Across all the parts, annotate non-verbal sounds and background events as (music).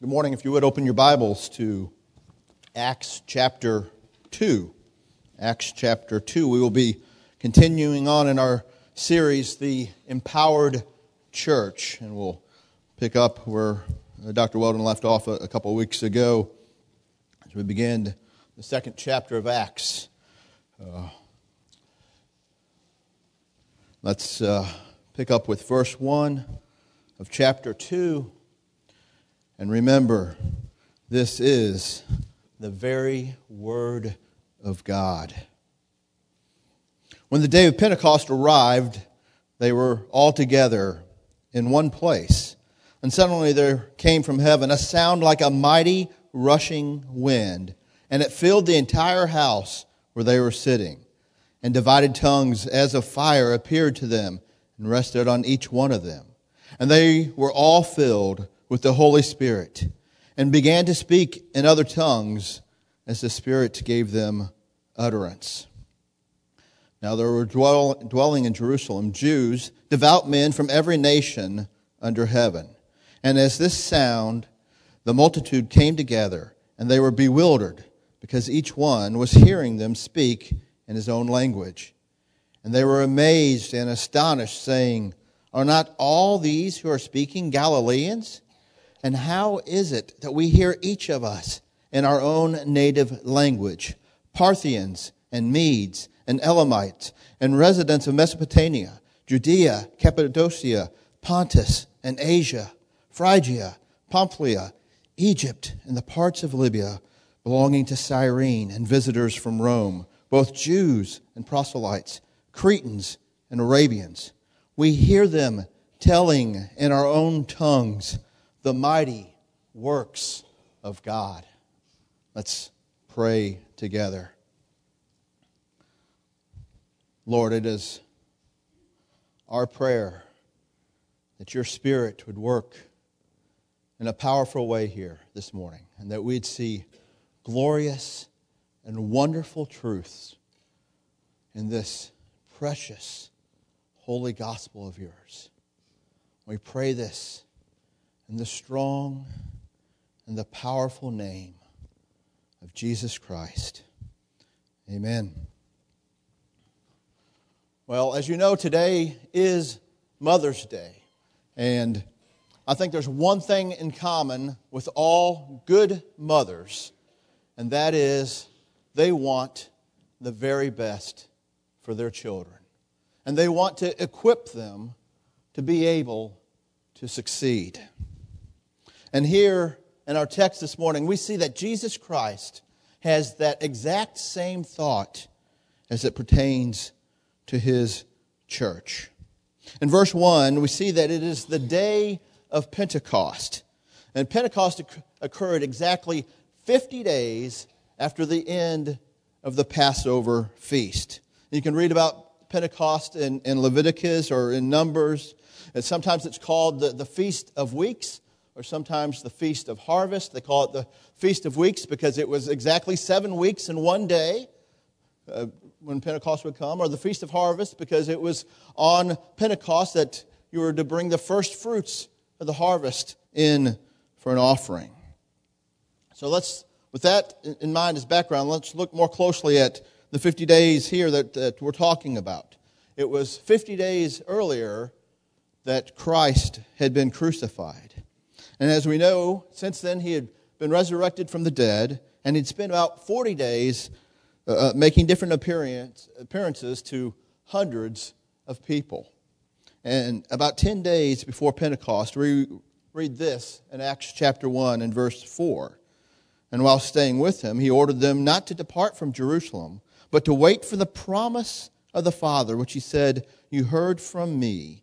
Good morning. If you would open your Bibles to Acts chapter 2. Acts chapter 2. We will be continuing on in our series, The Empowered Church, and we'll pick up where uh, Dr. Weldon left off a, couple of weeks ago as we begin the second chapter of Acts. Uh, let's uh, pick up with verse 1 of chapter 2. And remember, this is the very Word of God. When the day of Pentecost arrived, they were all together in one place. And suddenly there came from heaven a sound like a mighty rushing wind, and it filled the entire house where they were sitting. And divided tongues as of fire appeared to them and rested on each one of them. And they were all filled with the Holy Spirit and began to speak in other tongues as the Spirit gave them utterance. Now there were dwell, dwelling in Jerusalem Jews, devout men from every nation under heaven. And as this sound, the multitude came together, and they were bewildered, because each one was hearing them speak in his own language. And they were amazed and astonished, saying, Are not all these who are speaking Galileans? And how is it that we hear each of us in our own native language? Parthians and Medes and Elamites and residents of Mesopotamia, Judea, Cappadocia, Pontus and Asia, Phrygia, Pamphylia, Egypt, and the parts of Libya belonging to Cyrene, and visitors from Rome, both Jews and proselytes, Cretans and Arabians. We hear them telling in our own tongues the mighty works of God. Let's pray together. Lord, it is our prayer that your Spirit would work in a powerful way here this morning and that we'd see glorious and wonderful truths in this precious, holy gospel of yours. We pray this in the strong and the powerful name of Jesus Christ. Amen. Well, as you know, today is Mother's Day. And I think there's one thing in common with all good mothers, and that is they want the very best for their children. And they want to equip them to be able to succeed. And here in our text this morning, we see that Jesus Christ has that exact same thought as it pertains to his church. In verse 1, we see that it is the day of Pentecost. And Pentecost occurred exactly 50 days after the end of the Passover feast. You can read about Pentecost in, in Leviticus or in Numbers. And sometimes it's called the, the Feast of Weeks or sometimes the Feast of Harvest. They call it the Feast of Weeks because it was exactly seven weeks in one day. Uh, when Pentecost would come, or the Feast of Harvest, because it was on Pentecost that you were to bring the first fruits of the harvest in for an offering. So let's, with that in mind as background, let's look more closely at the 50 days here that, that we're talking about. It was 50 days earlier that Christ had been crucified. And as we know, since then he had been resurrected from the dead, and he'd spent about 40 days uh, uh, making different appearance, appearances to hundreds of people. And about 10 days before Pentecost, we read this in Acts chapter 1 and verse 4. And while staying with him, he ordered them not to depart from Jerusalem, but to wait for the promise of the Father, which he said, You heard from me.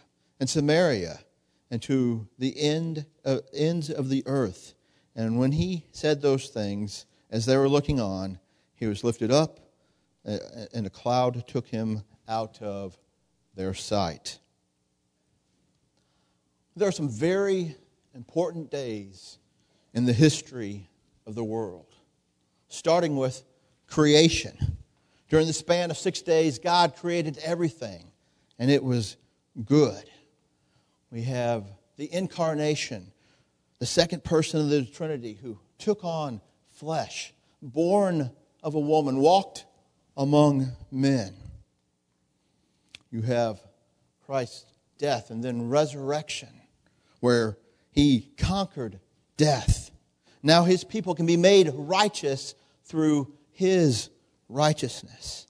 and Samaria and to the end of, ends of the earth. And when he said those things, as they were looking on, he was lifted up, uh, and a cloud took him out of their sight. There are some very important days in the history of the world, starting with creation. During the span of six days, God created everything, and it was good. We have the incarnation, the second person of the Trinity who took on flesh, born of a woman, walked among men. You have Christ's death and then resurrection, where he conquered death. Now his people can be made righteous through his righteousness.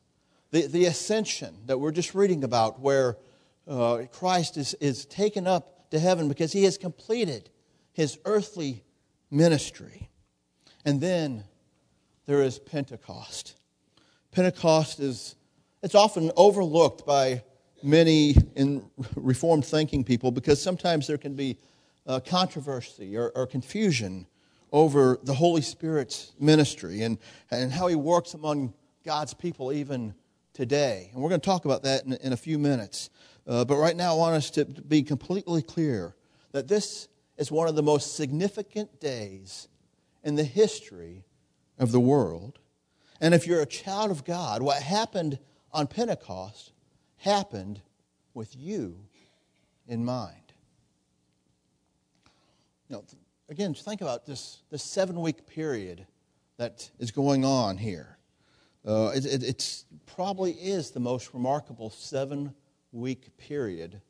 The, the ascension that we're just reading about, where uh, Christ is, is taken up to heaven because he has completed his earthly ministry. And then there is Pentecost. Pentecost is it's often overlooked by many in reformed thinking people because sometimes there can be uh, controversy or, or, confusion over the Holy Spirit's ministry and, and how he works among God's people even today. And we're going to talk about that in, in a few minutes. Uh, but right now, I want us to be completely clear that this is one of the most significant days in the history of the world. And if you're a child of God, what happened on Pentecost happened with you in mind. You know, again, think about this, this seven week period that is going on here. Uh, it, it probably is the most remarkable seven week period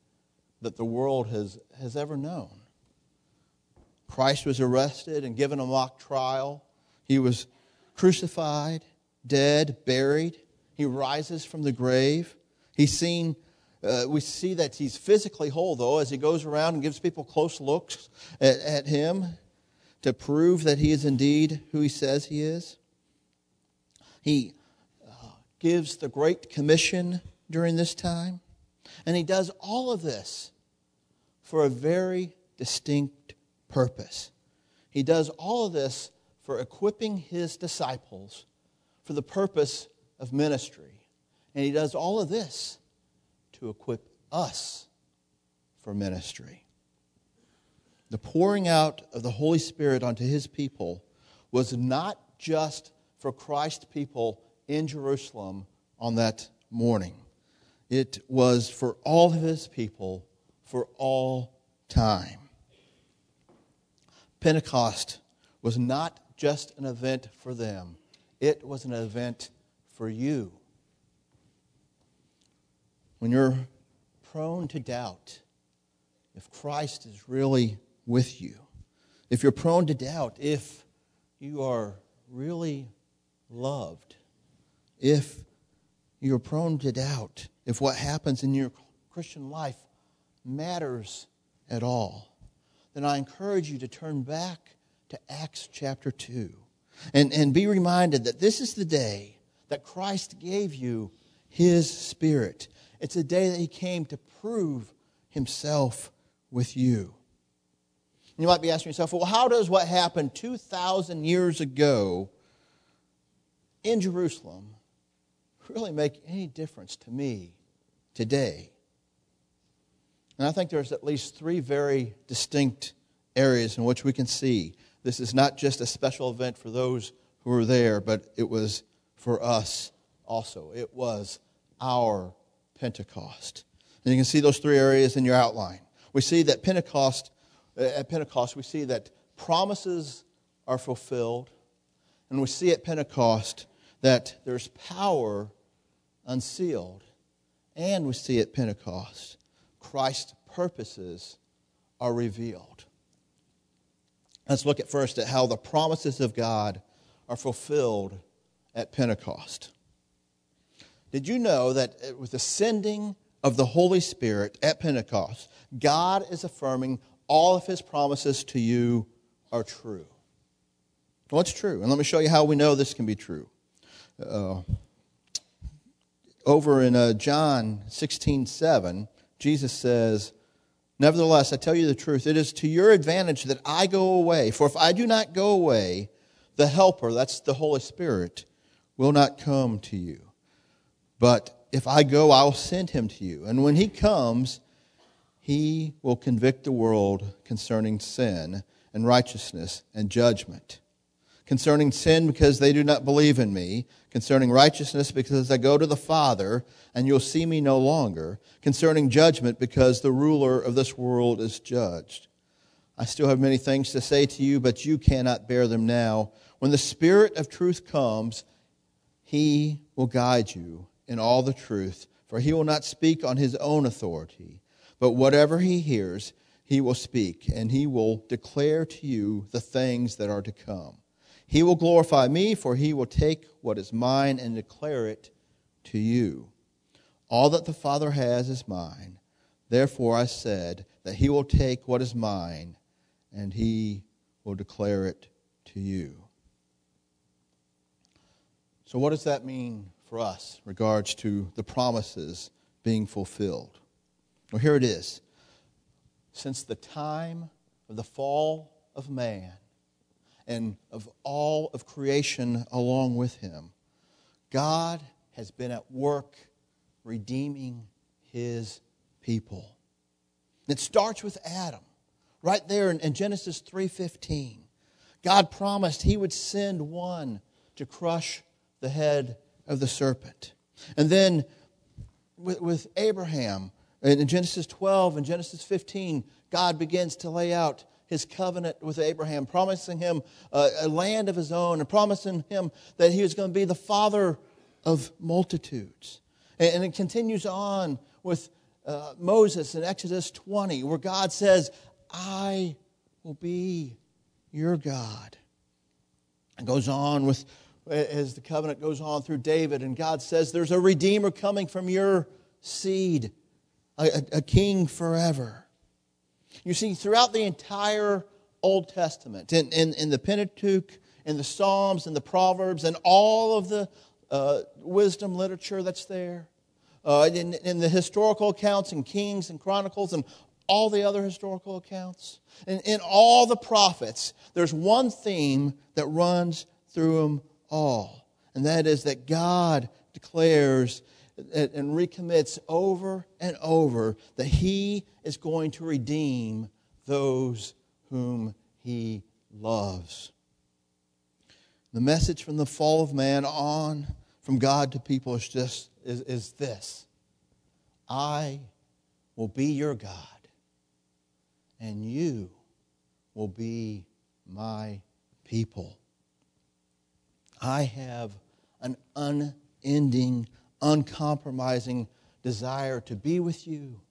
that the world has, has ever known. Christ was arrested and given a mock trial. He was crucified, dead, buried. He rises from the grave. He's seen, uh, we see that he's physically whole, though, as he goes around and gives people close looks at, at him to prove that he is indeed who he says he is. He uh, gives the Great Commission during this time. And he does all of this for a very distinct purpose. He does all of this for equipping his disciples for the purpose of ministry. And he does all of this to equip us for ministry. The pouring out of the Holy Spirit onto his people was not just for Christ's people in Jerusalem on that morning. It was for all of his people for all time. Pentecost was not just an event for them, it was an event for you. When you're prone to doubt if Christ is really with you, if you're prone to doubt if you are really loved, if you're prone to doubt if what happens in your Christian life matters at all, then I encourage you to turn back to Acts chapter 2 and, and be reminded that this is the day that Christ gave you his Spirit. It's a day that he came to prove himself with you. You might be asking yourself, well, how does what happened 2,000 years ago in Jerusalem really make any difference to me today? And I think there's at least three very distinct areas in which we can see this is not just a special event for those who were there, but it was for us also. It was our Pentecost. And you can see those three areas in your outline. We see that Pentecost, uh, at Pentecost, we see that promises are fulfilled. And we see at Pentecost that there's power unsealed. And we see at Pentecost, Christ's purposes are revealed. Let's look at first at how the promises of God are fulfilled at Pentecost. Did you know that with the sending of the Holy Spirit at Pentecost, God is affirming all of his promises to you are true? What's true? And let me show you how we know this can be true. Uh, over in uh, John 16 7, Jesus says, Nevertheless, I tell you the truth, it is to your advantage that I go away. For if I do not go away, the Helper, that's the Holy Spirit, will not come to you. But if I go, I will send him to you. And when he comes, he will convict the world concerning sin and righteousness and judgment. Concerning sin, because they do not believe in me. Concerning righteousness, because I go to the Father, and you'll see me no longer. Concerning judgment, because the ruler of this world is judged. I still have many things to say to you, but you cannot bear them now. When the Spirit of truth comes, he will guide you in all the truth, for he will not speak on his own authority, but whatever he hears, he will speak, and he will declare to you the things that are to come. He will glorify me, for he will take what is mine and declare it to you. All that the Father has is mine. Therefore I said that he will take what is mine and he will declare it to you. So, what does that mean for us in regards to the promises being fulfilled? Well, here it is. Since the time of the fall of man, and of all of creation along with him. God has been at work redeeming his people. It starts with Adam. Right there in, in Genesis 3:15. God promised he would send one to crush the head of the serpent. And then with, with Abraham, in Genesis 12 and Genesis 15, God begins to lay out his covenant with Abraham, promising him a, a land of his own, and promising him that he was going to be the father of multitudes. And, and it continues on with uh, Moses in Exodus 20, where God says, I will be your God. It goes on with, as the covenant goes on through David, and God says, There's a redeemer coming from your seed, a, a, a king forever. You see, throughout the entire Old Testament, in, in, in the Pentateuch, in the Psalms, in the Proverbs, and all of the uh, wisdom literature that's there, uh, in, in the historical accounts in Kings and Chronicles, and all the other historical accounts, in, in all the prophets, there's one theme that runs through them all, and that is that God declares and recommits over and over that he is going to redeem those whom he loves. The message from the fall of man on from God to people is just is, is this. I will be your God, and you will be my people. I have an unending uncompromising desire to be with you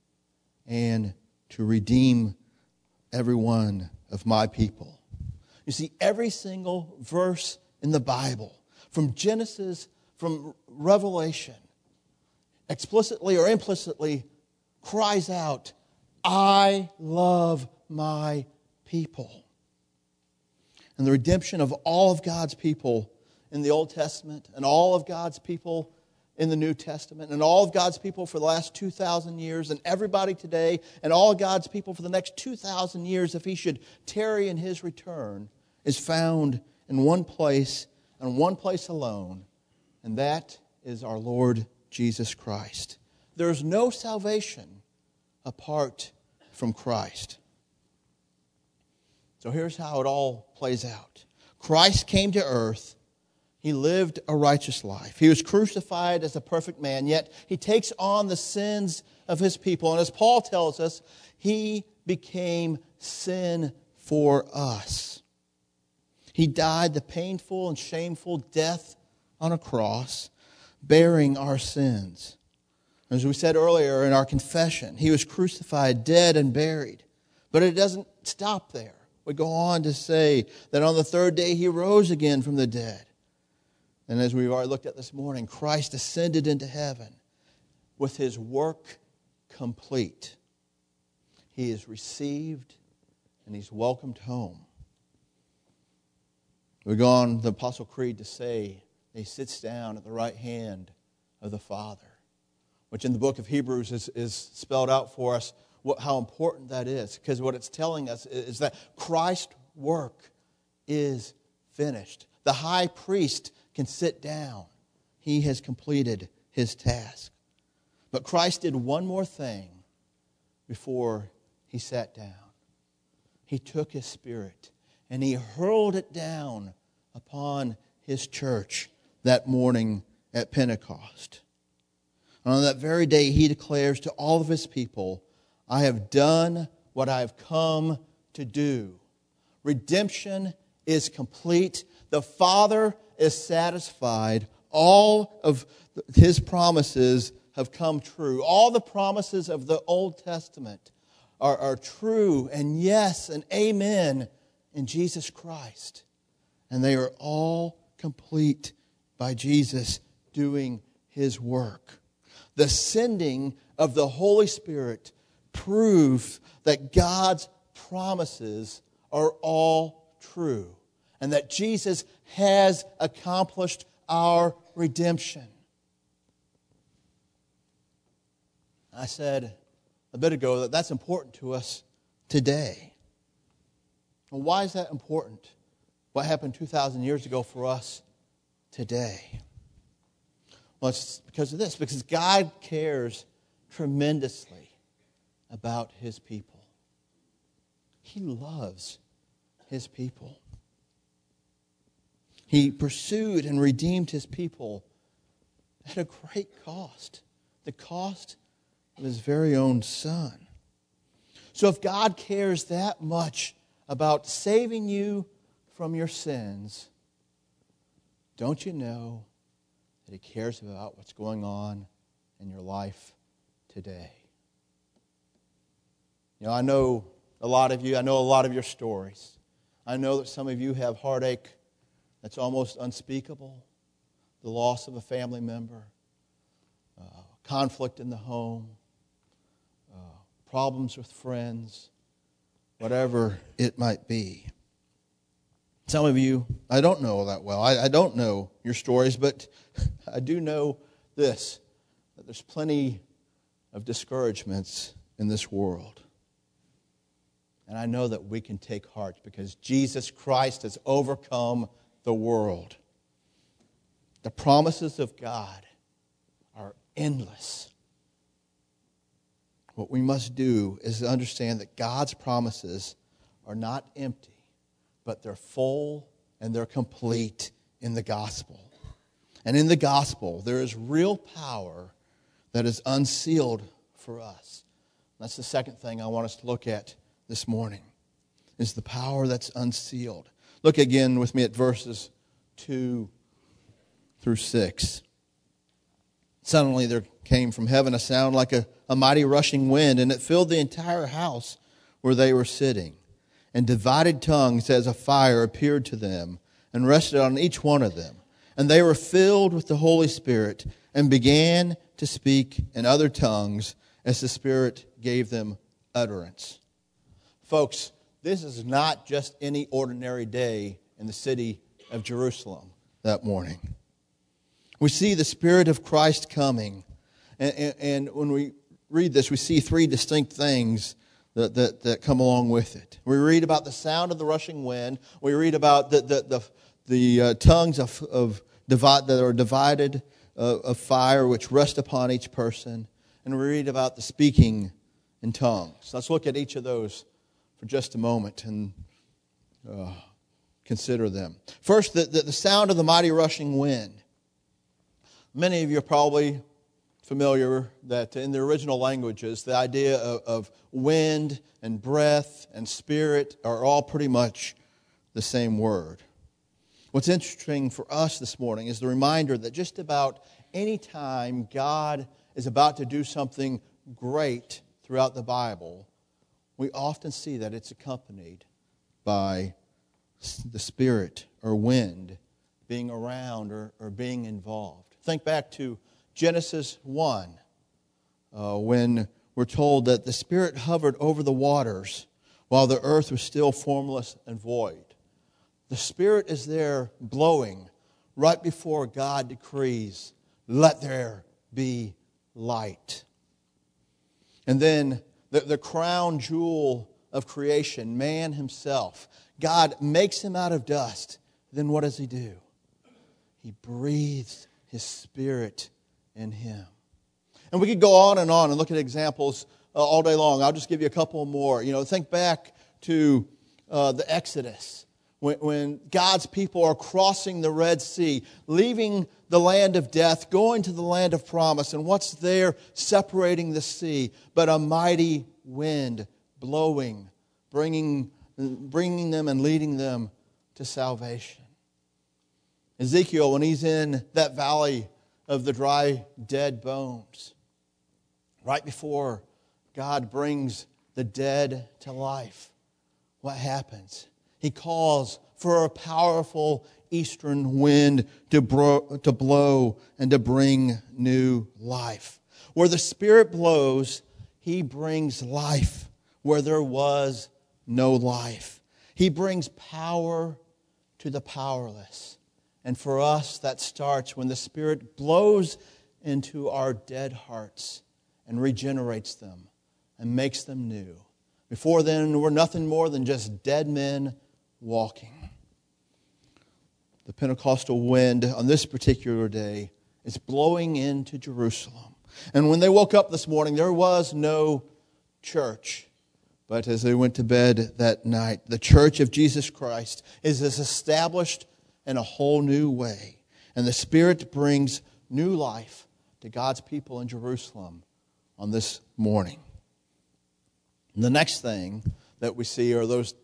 and to redeem every one of my people. You see, every single verse in the Bible, from Genesis, from Revelation, explicitly or implicitly cries out, I love my people. And the redemption of all of God's people in the Old Testament and all of God's people in the New Testament, and all of God's people for the last 2,000 years, and everybody today, and all God's people for the next 2,000 years, if He should tarry in His return, is found in one place and one place alone, and that is our Lord Jesus Christ. There is no salvation apart from Christ. So here's how it all plays out Christ came to earth he lived a righteous life. He was crucified as a perfect man, yet he takes on the sins of his people. And as Paul tells us, he became sin for us. He died the painful and shameful death on a cross, bearing our sins. As we said earlier in our confession, he was crucified, dead, and buried. But it doesn't stop there. We go on to say that on the third day he rose again from the dead. And as we've already looked at this morning, Christ ascended into heaven with his work complete. He is received and he's welcomed home. We go on the Apostle Creed to say he sits down at the right hand of the Father, which in the book of Hebrews is, is spelled out for us what, how important that is because what it's telling us is that Christ's work is finished. The high priest can sit down, he has completed his task. But Christ did one more thing before he sat down. He took his spirit and he hurled it down upon his church that morning at Pentecost. And on that very day, he declares to all of his people, I have done what I have come to do. Redemption is complete. The Father is satisfied. All of his promises have come true. All the promises of the Old Testament are, are true and yes and amen in Jesus Christ. And they are all complete by Jesus doing his work. The sending of the Holy Spirit proves that God's promises are all true and that Jesus has accomplished our redemption. I said a bit ago that that's important to us today. Well, why is that important? What happened 2,000 years ago for us today? Well, it's because of this, because God cares tremendously about his people. He loves his people. He pursued and redeemed his people at a great cost the cost of his very own son. So, if God cares that much about saving you from your sins, don't you know that He cares about what's going on in your life today? You know, I know a lot of you, I know a lot of your stories. I know that some of you have heartache that's almost unspeakable, the loss of a family member, uh, conflict in the home, uh, problems with friends, whatever it might be. Some of you, I don't know all that well. I, I don't know your stories, but (laughs) I do know this that there's plenty of discouragements in this world. And I know that we can take heart because Jesus Christ has overcome the world. The promises of God are endless. What we must do is understand that God's promises are not empty, but they're full and they're complete in the gospel. And in the gospel, there is real power that is unsealed for us. That's the second thing I want us to look at this morning is the power that's unsealed. Look again with me at verses 2 through 6. Suddenly there came from heaven a sound like a, a mighty rushing wind, and it filled the entire house where they were sitting. And divided tongues as a fire appeared to them and rested on each one of them. And they were filled with the Holy Spirit and began to speak in other tongues as the Spirit gave them utterance. Folks, this is not just any ordinary day in the city of Jerusalem that morning. We see the Spirit of Christ coming. And, and, and, when we read this, we see three distinct things that, that, that come along with it. We read about the sound of the rushing wind, we read about the, the, the, the uh, tongues of, of divide, that are divided uh, of fire which rest upon each person, and we read about the speaking in tongues. Let's look at each of those for just a moment and uh, consider them. First, the, the, the sound of the mighty rushing wind. Many of you are probably familiar that in the original languages, the idea of, of, wind and breath and spirit are all pretty much the same word. What's interesting for us this morning is the reminder that just about any time God is about to do something great throughout the Bible, we often see that it's accompanied by the spirit or wind being around or, or being involved. Think back to Genesis 1 uh, when we're told that the spirit hovered over the waters while the earth was still formless and void. The spirit is there blowing right before God decrees, let there be light. And then the, the crown jewel of creation, man himself. God makes him out of dust. Then what does he do? He breathes his spirit in him. And we could go on and on and look at examples uh, all day long. I'll just give you a couple more. You know, think back to uh, the Exodus when, when God's people are crossing the Red Sea, leaving the land of death, going to the land of promise. And what's there separating the sea but a mighty wind blowing, bringing, bringing them and leading them to salvation? Ezekiel, when he's in that valley of the dry, dead bones, right before God brings the dead to life, what happens? He calls for a powerful eastern wind to, bro- to blow and to bring new life. Where the Spirit blows, He brings life where there was no life. He brings power to the powerless. And for us, that starts when the Spirit blows into our dead hearts and regenerates them and makes them new. Before then, we're nothing more than just dead men walking. The Pentecostal wind on this particular day is blowing into Jerusalem. And when they woke up this morning, there was no church. But as they went to bed that night, the church of Jesus Christ is established in a whole new way. And the Spirit brings new life to God's people in Jerusalem on this morning. And the next thing that we see are those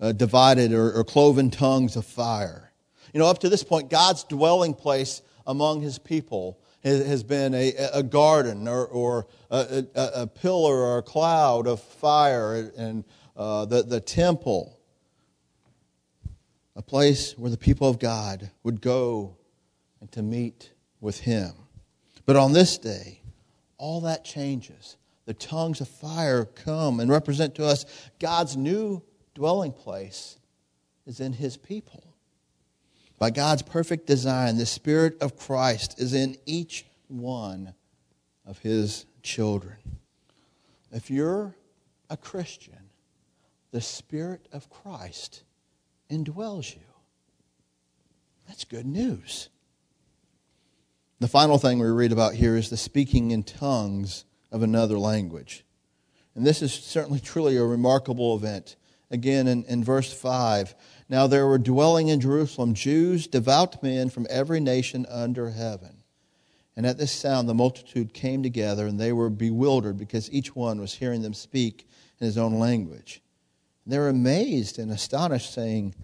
uh, divided or, or cloven tongues of fire. You know, up to this point, God's dwelling place among his people has been a, a garden or, or a, a, a, pillar or a cloud of fire and uh, the, the temple, a place where the people of God would go and to meet with him. But on this day, all that changes. The tongues of fire come and represent to us God's new dwelling place is in his people. By God's perfect design, the Spirit of Christ is in each one of his children. If you're a Christian, the Spirit of Christ indwells you. That's good news. The final thing we read about here is the speaking in tongues of another language. And this is certainly truly a remarkable event again in, in verse 5. Now there were dwelling in Jerusalem Jews, devout men from every nation under heaven. And at this sound, the multitude came together, and they were bewildered because each one was hearing them speak in his own language. And they were amazed and astonished, saying,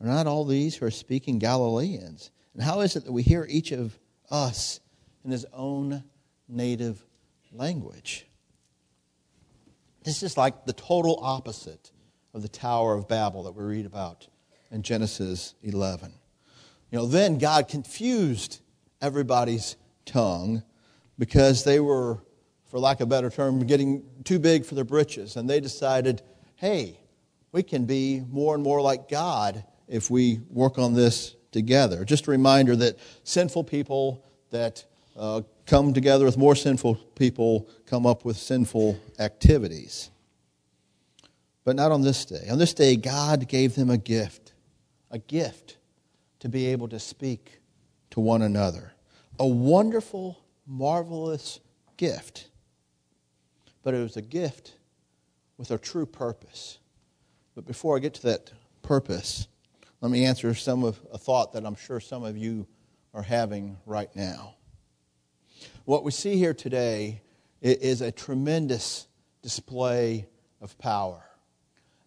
Are not all these who are speaking Galileans? And how is it that we hear each of us in his own native language? This is like the total opposite of the Tower of Babel that we read about in Genesis 11. You know, then God confused everybody's tongue because they were, for lack of a better term, getting too big for their britches. And they decided, hey, we can be more and more like God if we work on this together. Just a reminder that sinful people that uh, come together with more sinful people come up with sinful activities. But not on this day. On this day, God gave them a gift, a gift to be able to speak to one another. A wonderful, marvelous gift. But it was a gift with a true purpose. But before I get to that purpose, let me answer some of a thought that I'm sure some of you are having right now. What we see here today is a tremendous display of power.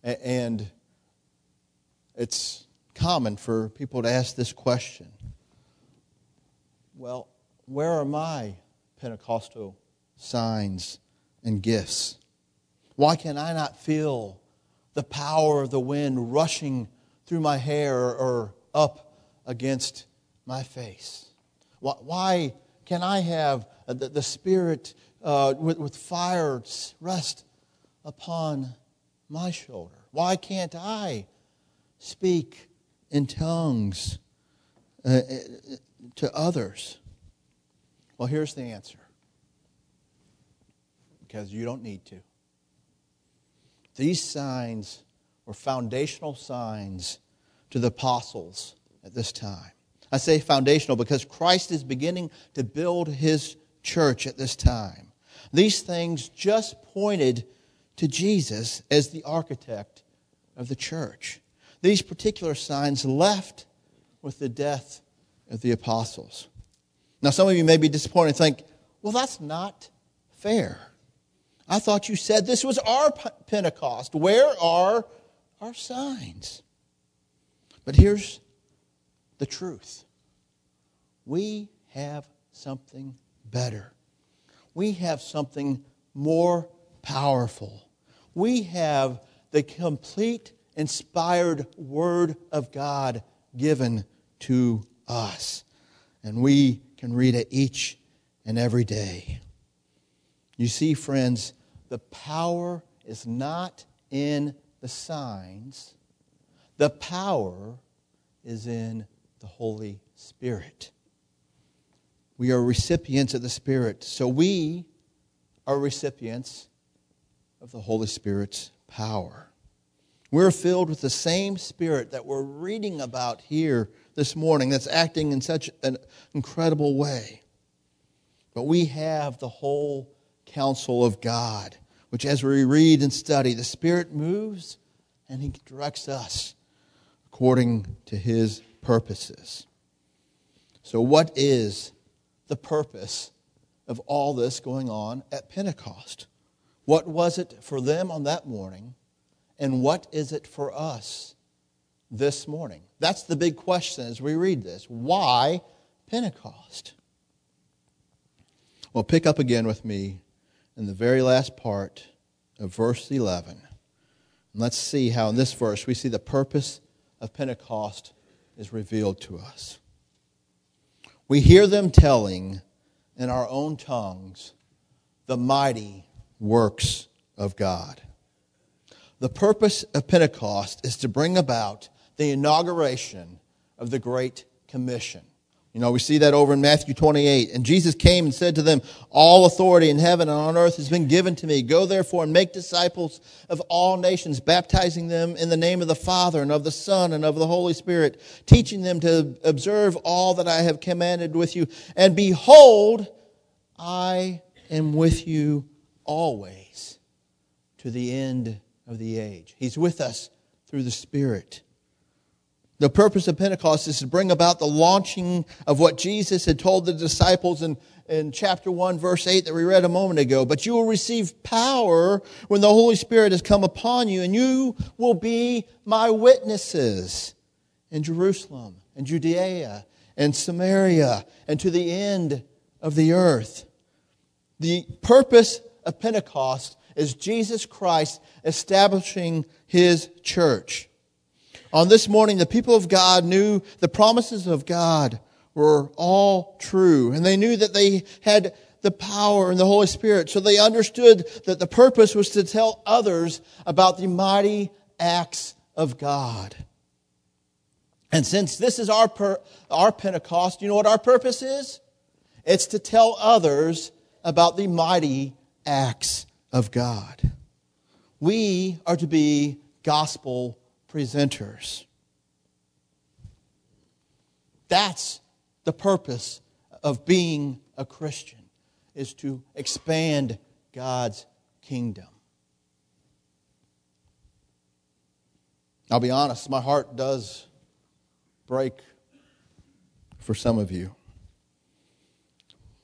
And it's common for people to ask this question Well, where are my Pentecostal signs and gifts? Why can I not feel the power of the wind rushing through my hair or up against my face? Why can I have the Spirit uh, with fire rest upon my shoulder? Why can't I speak in tongues uh, uh, to others? Well, here's the answer because you don't need to. These signs were foundational signs to the apostles at this time. I say foundational because Christ is beginning to build his church at this time. These things just pointed to Jesus as the architect of the church. These particular signs left with the death of the apostles. Now, some of you may be disappointed and think, well, that's not fair. I thought you said this was our Pentecost. Where are our signs? But here's the truth we have something better. We have something more powerful. We have the complete, inspired Word of God given to us. And we can read it each and every day. You see, friends, the power is not in the signs, the power is in the Holy Spirit. We are recipients of the Spirit. So we are recipients of the Holy Spirit's power. We're filled with the same Spirit that we're reading about here this morning that's acting in such an incredible way. But we have the whole counsel of God, which as we read and study, the Spirit moves and He directs us according to His purposes. So, what is the purpose of all this going on at Pentecost? What was it for them on that morning? And what is it for us this morning? That's the big question as we read this. Why Pentecost? Well, pick up again with me in the very last part of verse 11. And let's see how in this verse we see the purpose of Pentecost is revealed to us. We hear them telling in our own tongues the mighty works of God. The purpose of Pentecost is to bring about the inauguration of the Great Commission. You know, we see that over in Matthew 28. And Jesus came and said to them, All authority in heaven and on earth has been given to me. Go therefore and make disciples of all nations, baptizing them in the name of the Father and of the Son and of the Holy Spirit, teaching them to observe all that I have commanded with you. And behold, I am with you always to the end of the age. He's with us through the Spirit. The purpose of Pentecost is to bring about the launching of what Jesus had told the disciples in, in chapter 1, verse 8 that we read a moment ago. But you will receive power when the Holy Spirit has come upon you, and you will be my witnesses in Jerusalem and Judea and Samaria and to the end of the earth. The purpose of Pentecost is Jesus Christ establishing his church. On this morning, the people of God knew the promises of God were all true, and they knew that they had the power and the Holy Spirit. So they understood that the purpose was to tell others about the mighty acts of God. And since this is our, per, our Pentecost, you know what our purpose is? It's to tell others about the mighty acts of God. We are to be gospel presenters. That's the purpose of being a Christian is to expand God's kingdom. I'll be honest, my heart does break for some of you.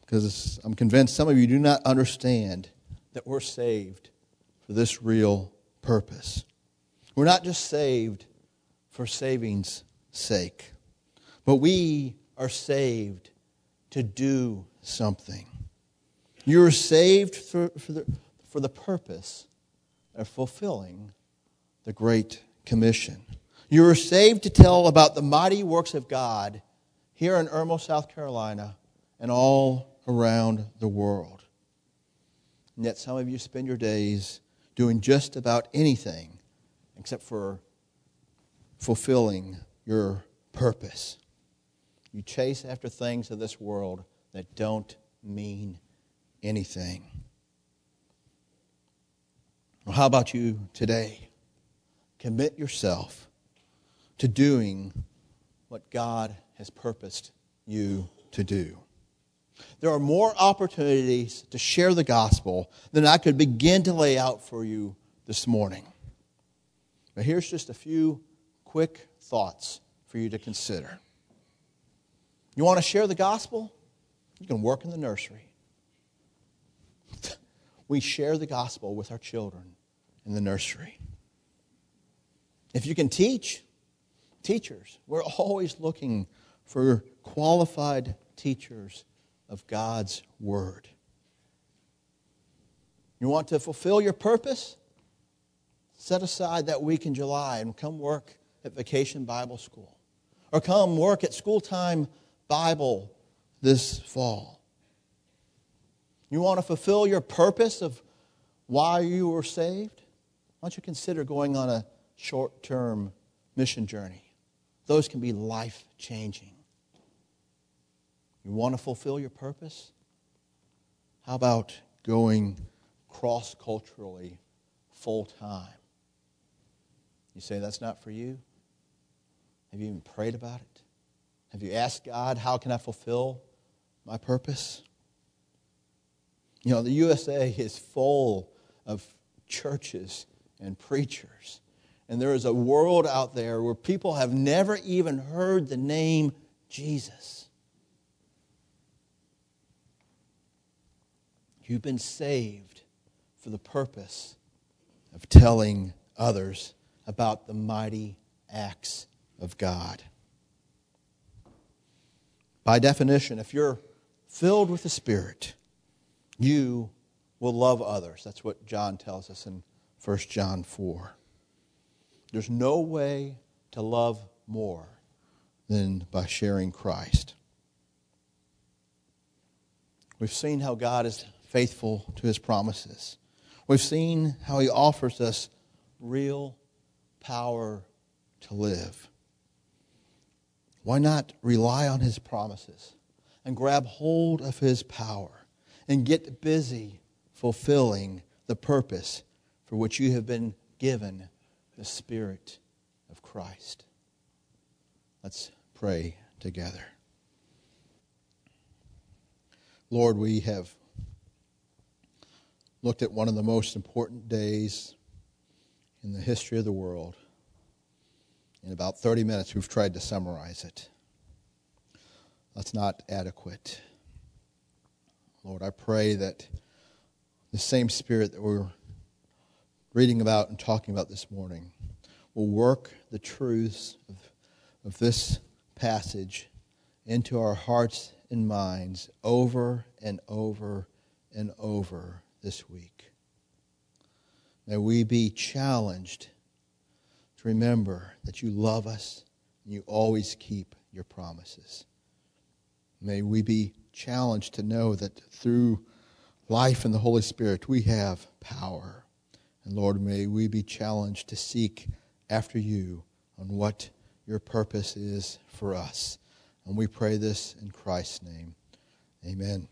Because I'm convinced some of you do not understand that we're saved for this real purpose. We're not just saved for saving's sake, but we are saved to do something. You're saved for, for, the, for the purpose of fulfilling the Great Commission. You are saved to tell about the mighty works of God here in Irmo, South Carolina, and all around the world. And yet, some of you spend your days doing just about anything except for fulfilling your purpose. You chase after things of this world that don't mean anything. Well, how about you today? Commit yourself to doing what God has purposed you to do. There are more opportunities to share the gospel than I could begin to lay out for you this morning. But here's just a few quick thoughts for you to consider. You want to share the gospel? You can work in the nursery. (laughs) we share the gospel with our children in the nursery. If you can teach, teachers, we're always looking for qualified teachers of God's Word. You want to fulfill your purpose? Set aside that week in July and come work at Vacation Bible School. Or come work at School Time Bible this fall. You want to fulfill your purpose of why you were saved? Why don't you consider going on a short term mission journey? Those can be life changing. You want to fulfill your purpose? How about going cross culturally full time? You say that's not for you? Have you even prayed about it? Have you asked God, how can I fulfill my purpose? You know, the USA is full of churches and preachers. And there is a world out there where people have never even heard the name Jesus. You've been saved for the purpose of telling others about the mighty acts of God. By definition, if you're filled with the Spirit, you will love others. That's what John tells us in 1 John 4. There's no way to love more than by sharing Christ. We've seen how God is faithful to his promises. We've seen how he offers us real power to live. Why not rely on his promises and grab hold of his power and get busy fulfilling the purpose for which you have been given the Spirit of Christ? Let's pray together. Lord, we have looked at one of the most important days in the history of the world. In about 30 minutes, we've tried to summarize it. That's not adequate. Lord, I pray that the same spirit that we're reading about and talking about this morning will work the truths of, of this passage into our hearts and minds over and over and over this week. May we be challenged to remember that you love us and you always keep your promises. May we be challenged to know that through life in the Holy Spirit we have power. And Lord, may we be challenged to seek after you on what your purpose is for us. And we pray this in Christ's name. Amen.